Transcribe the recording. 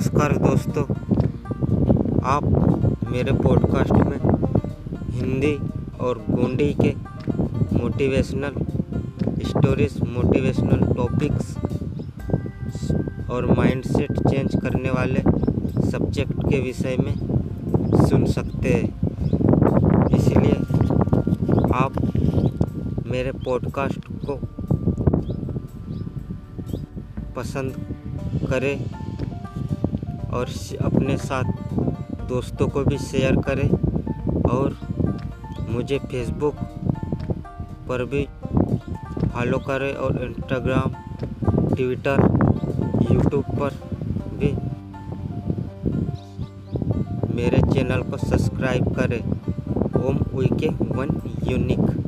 नमस्कार दोस्तों। आप मेरे पॉडकास्ट में हिंदी और गोंडी के मोटिवेशनल स्टोरीज मोटिवेशनल टॉपिक्स और माइंडसेट चेंज करने वाले सब्जेक्ट के विषय में सुन सकते हैं। इसलिए आप मेरे पॉडकास्ट को पसंद करें और अपने साथ दोस्तों को भी शेयर करें। और मुझे फेसबुक पर भी फॉलो करें और इंस्टाग्राम ट्विटर यूट्यूब पर भी मेरे चैनल को सब्सक्राइब करें। Om V K one unique.